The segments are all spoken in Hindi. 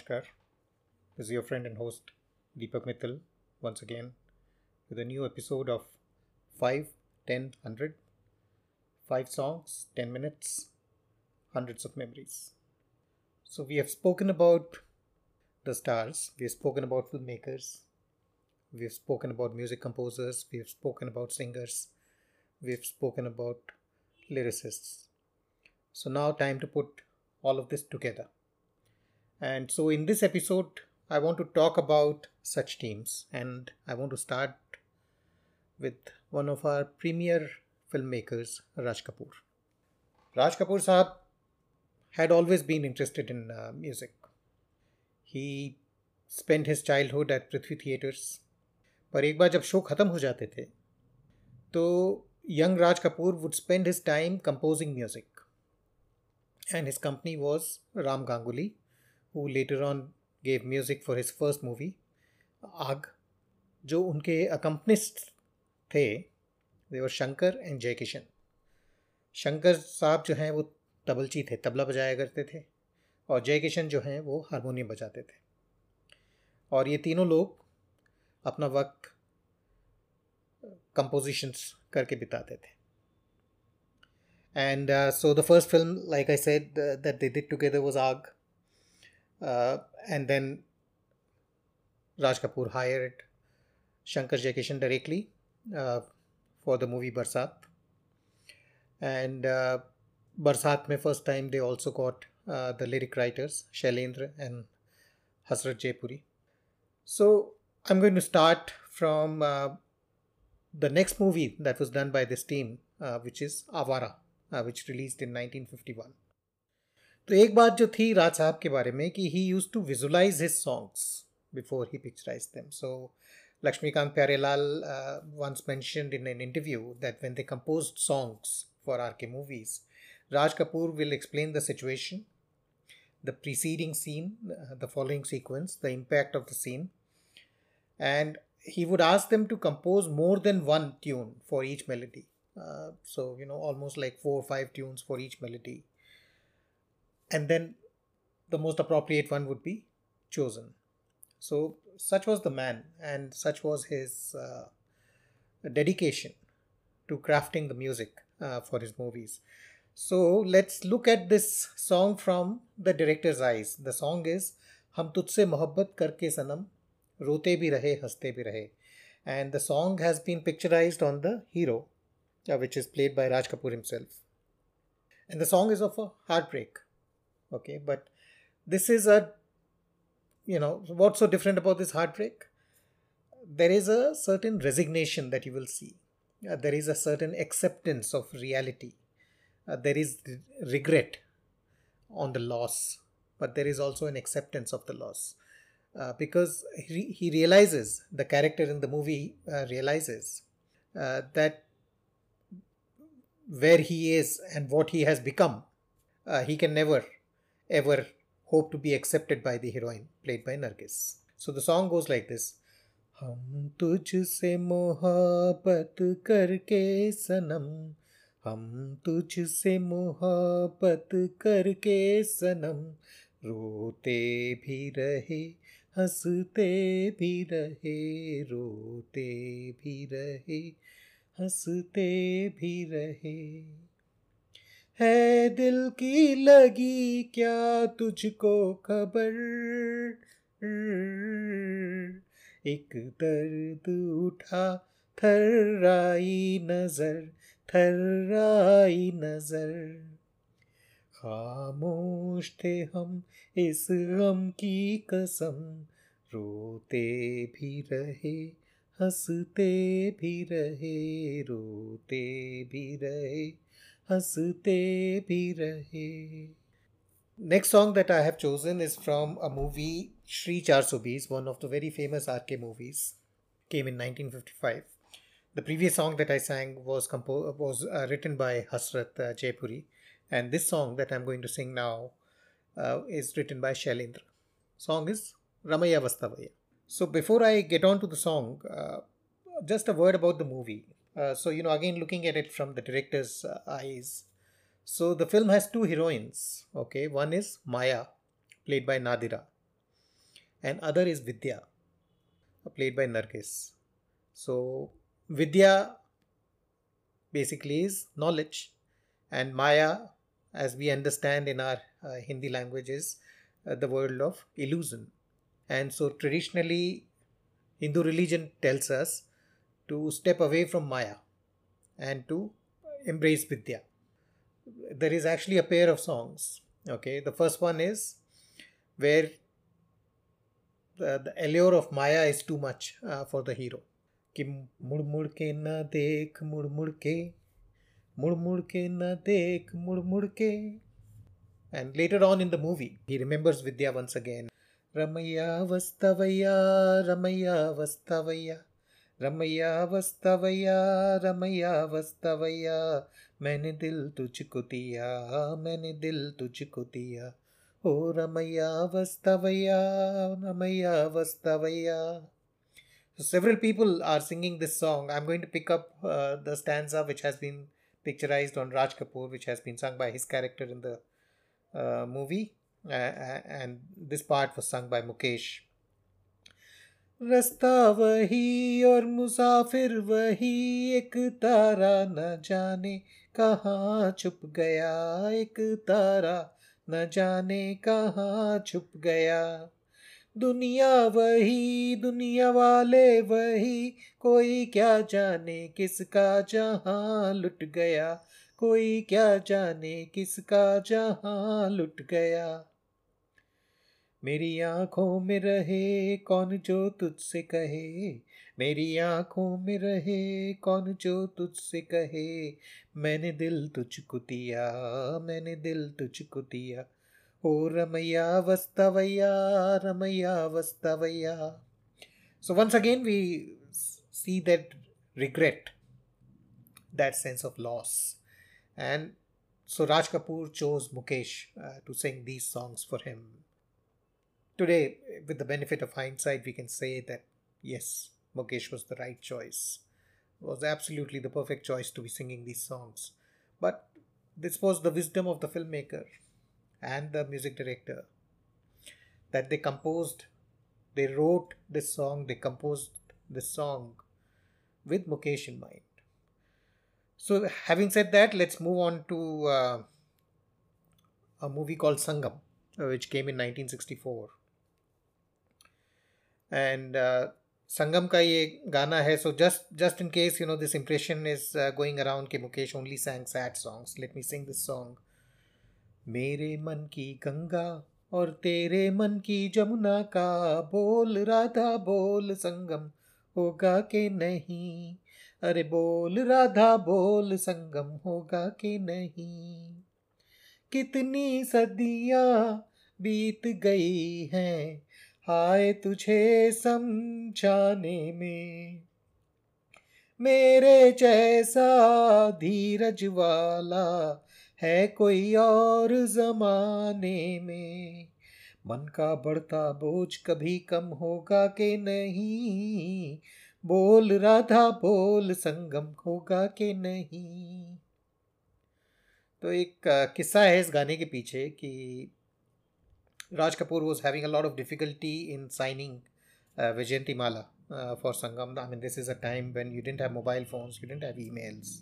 Namaskar. This is your friend and host Deepak Mittal once again with a new episode of 5, 10, 100. 5 songs, 10 minutes, hundreds of memories. So, we have spoken about the stars, we have spoken about filmmakers, we have spoken about music composers, we have spoken about singers, we have spoken about lyricists. So, now time to put all of this together. And so, in this episode, I want to talk about such teams, and I want to start with one of our premier filmmakers, Raj Kapoor. Raj Kapoor Sahab had always been interested in uh, music. He spent his childhood at Prithvi Theatres. पर एक बार जब शो ख़त्म हो जाते थे तो young Raj Kapoor would spend his time composing music and his company was Ram Ganguly Who later on gave music for his first movie, आग जो उनके अकम्पनिस्ट थे देवर शंकर एंड जय किशन शंकर साहब जो हैं वो तबलची थे तबला बजाया करते थे और जय किशन जो हैं वो हारमोनियम बजाते थे। और ये तीनों लोग अपना वक्त कंपोजिशंस करके बिताते थे। And so the first film like I said that they did together was Aag Uh, and then Raj Kapoor hired Shankar Jaikishan directly uh, for the movie Barsat. And uh, Barsat mein first time they also got uh, the lyric writers Shailendra and Hasrat Jaipuri. So I'm going to start from uh, the next movie that was done by this team, uh, which is Avara, uh, which released in 1951. तो एक बात जो थी राज साहब के बारे में कि he use to visualize his songs before he picturize them so Laxmikant Pyarelal once मैं in an interview that when they compose songs for R K movies Raj Kapoor will explain the situation the preceding scene the following sequence the impact of the scene and he would ask them to compose more than one tune for each melody so you know almost like four five tunes for each melody and then the most appropriate one would be chosen. So, such was the man, and such was his uh, dedication to crafting the music uh, for his movies. So, let's look at this song from the director's eyes. The song is Hum Tujhse Mohabbat Karke Sanam, Rote Bhi Rahe, Haste Bhi Rahe. And the song has been picturized on the hero, uh, which is played by Raj Kapoor himself. And the song is of a heartbreak okay but this is a you know what's so different about this heartbreak? There is a certain resignation that you will see. Uh, there is a certain acceptance of reality. Uh, there is regret on the loss but there is also an acceptance of the loss. Uh, because he, he realizes the character in the movie uh, realizes uh, that where he is and what he has become uh, he can never ever hope to be accepted by the heroine played by Nargis. So the song goes like this. हम तुझसे मोहब्बत करके सनम हम तुझसे मोहब्बत करके सनम रोते भी रहे हँसते भी रहे रोते भी रहे हँसते भी रहे है दिल की लगी क्या तुझको खबर? एक दर्द उठा, थर्राई नज़र थर्राई नज़र। खामोश थे हम इस गम की कसम। रोते भी रहे, हँसते भी रहे, रोते भी रहे। हंसते भी रहे Next song that I have chosen is from a movie Shri 420, one of the very famous RK movies, came in 1955. The previous song that I sang was compo- was uh, written by Hasrat uh, Jaipuri, and this song that I'm going to sing now uh, is written by Shailendra. Song is Ramaya Vastavaya. So before I get on to the song, uh, just a word about the movie. Uh, so, you know, again, looking at it from the director's uh, eyes. So, the film has two heroines. Okay, one is Maya, played by Nadira, and other is Vidya, played by Nargis. So, Vidya basically is knowledge, and Maya, as we understand in our uh, Hindi language, is uh, the world of illusion. And so, traditionally, Hindu religion tells us to step away from Maya and to embrace Vidya. There is actually a pair of songs. Okay, the first one is where the, the allure of Maya is too much uh, for the hero. कि मुड़ मुड़ के न देख मुड़ मुड़ के मुड़ मुड़ के न देख मुड़ मुड़ के and later on in the movie he remembers Vidya once again Ramaiah वस्तवैया रमैया वस्तवैया रमैया वस्तवैया रमैया वस्तवैया मैंने दिल तुझको दिया मैंने दिल तुझको दिया ओ रमैया वस्तवैया रमैया वस्तवैया So several people are singing this song. I'm going to pick up uh, the stanza which has been picturized on Raj Kapoor, which has been sung by his character in the uh, movie, uh, and this part was sung by Mukesh. रास्ता वही और मुसाफिर वही, एक तारा न जाने कहाँ छुप गया, एक तारा न जाने कहाँ छुप गया। दुनिया वही, दुनिया वाले वही, कोई क्या जाने किसका जहाँ लुट गया, कोई क्या जाने किसका जहाँ लुट गया। मेरी आँखों में रहे, कौन जो तुझसे कहे? मेरी आँखों में रहे, कौन जो तुझसे कहे? मैंने दिल तुझको दिया, मैंने दिल तुझको दिया। ओ रमैया वस्तवैया रमैया वस्तवैया so once again we see that regret that sense of loss and so Raj Kapoor chose Mukesh to sing these songs for him Today, with the benefit of hindsight, we can say that yes, Mukesh was the right choice. It was absolutely the perfect choice to be singing these songs. But this was the wisdom of the filmmaker and the music director that they composed, they wrote this song, they composed this song with Mukesh in mind. So, having said that, let's move on to uh, a movie called Sangam, uh, which came in 1964. And uh, Sangam का ये गाना है so just just in case you know this impression is going around कि Mukesh only sang sad songs let me sing this song मेरे मन की गंगा और तेरे मन की जमुना का बोल राधा बोल संगम होगा के नहीं? अरे बोल राधा बोल संगम होगा के नहीं? कितनी सदियाँ बीत गई हैं हाय तुझे समझाने में। मेरे जैसा धीरज वाला है कोई और जमाने में। मन का बढ़ता बोझ कभी कम होगा के नहीं? बोल राधा, बोल संगम होगा के नहीं? तो एक किस्सा है इस गाने के पीछे कि Raj Kapoor was having a lot of difficulty in signing Vyjayanthimala for Sangam I mean this is a time when you don't have mobile phones you don't have emails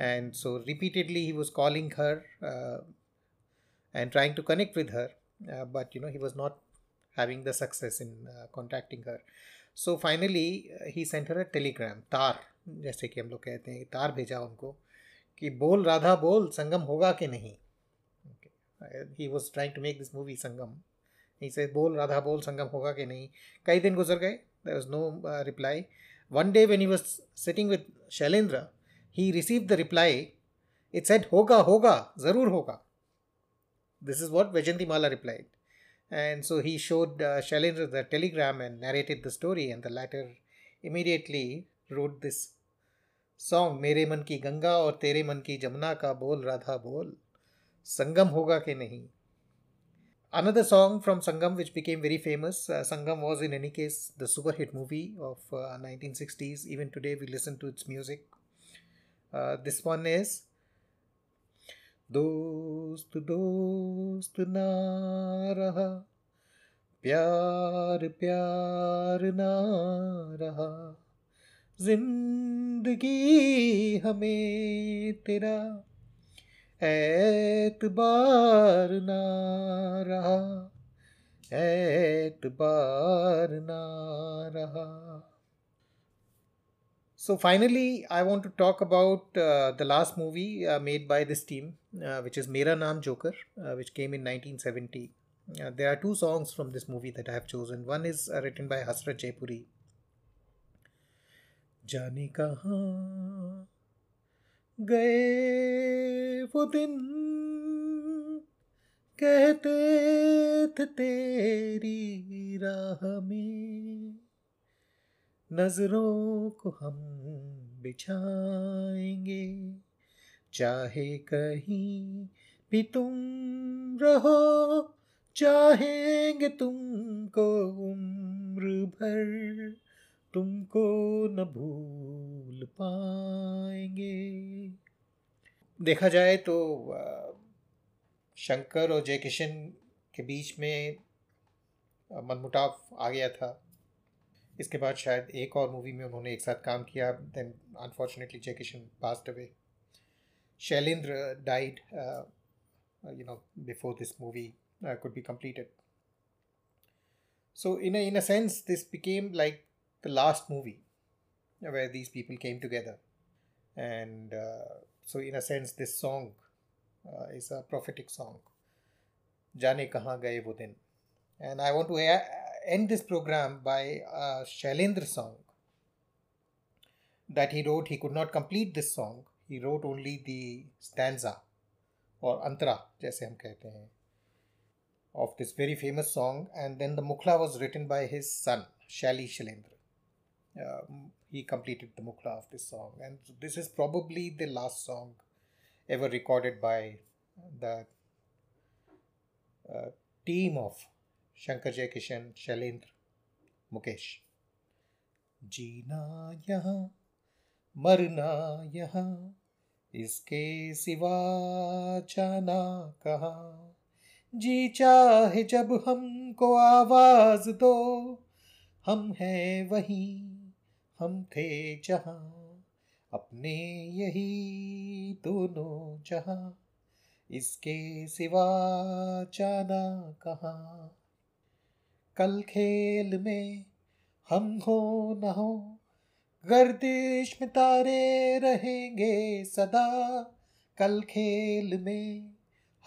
and so repeatedly he was calling her uh, and trying to connect with her uh, but you know he was not having the success in uh, contacting her so finally uh, he sent her a telegram tar जैसे कि हम लोग कहते हैं तार भेजा उनको कि बोल राधा बोल संगम होगा कि नहीं he was trying to make this movie Sangam इसे बोल राधा, बोल संगम होगा कि नहीं? कई दिन गुजर गए there was no reply one day when you was sitting with Shailendra he receive the reply it said होगा होगा ज़रूर होगा this is what Vyjayanthimala reply and so he showed Shailendra the telegram and narrated the story and the latter immediately wrote this song मेरे मन की गंगा और तेरे मन की जमुना का बोल राधा बोल संगम होगा कि नहीं? Another song from Sangam which became very famous Sangam was in any case the super hit movie of nineteen sixties even today we listen to its music this one is दोस्त दोस्त ना प्यार प्यार ना रहा, ज़िंदगी हमें तेरा एतबार ना रहा एतबार ना रहा So finally, I want to talk about uh, the last movie uh, made by this team, uh, which is Mera Naam Joker, uh, which came in 1970. Uh, there are two songs from this movie that I have chosen. One is uh, written by Hasrat Jaipuri. जाने कहाँ गए वो दिन कहते थे तेरी राह में। नज़रों को हम बिछाएँगे, चाहे कहीं भी तुम रहो, चाहेंगे तुमको उम्र भर, तुमको न भूल पाएँगे। देखा जाए तो शंकर और जय किशन के बीच में मनमुटाव आ गया था। इसके बाद शायद एक और मूवी में उन्होंने एक साथ काम किया then unfortunately Jai Kishan passed away Shailendra died you know before this movie could be completed so in in a sense this became like the last movie where these people came together and so in a sense this song uh, is a prophetic song जाने कहाँ गए वो दिन and I want to end this program by a Shailendra song that he wrote. He could not complete this song. He wrote only the stanza or antra, जैसे हम कहते हैं, of this very famous song. And then the Mukhla was written by his son, Shali Shailendra. Uh, he completed the Mukhla of this song. And this is probably the last song ever recorded by the uh, team of Shankar जय किशन शैलेंद्र मुकेश जीना यहाँ मरना यहाँ इसके सिवा जाना कहा जी चाहे जब हमको आवाज़ दो हम हैं वहीं हम थे जहाँ, अपने यही दोनों जहाँ, इसके सिवा जाना कहाँ। कल खेल में हम हो न हो, गर्दिश में तारे रहेंगे सदा। कल खेल में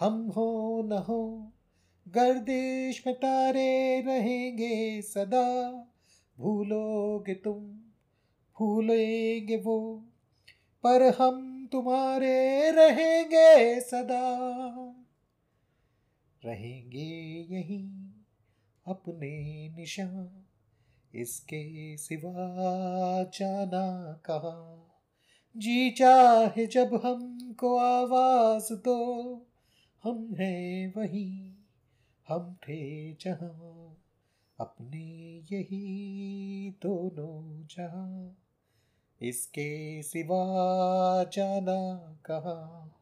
हम हो न हो, गर्दिश में तारे रहेंगे सदा। भूलोगे तुम भूलेंगे वो, पर हम तुम्हारे रहेंगे सदा। रहेंगे यहीं अपने निशान, इसके सिवा जाना कहा। जी चाहे जब हमको आवाज़ दो, हम हैं वही, हम थे जहाँ। अपने यही दोनों जहाँ। इसके सिवा जाना कहाँ?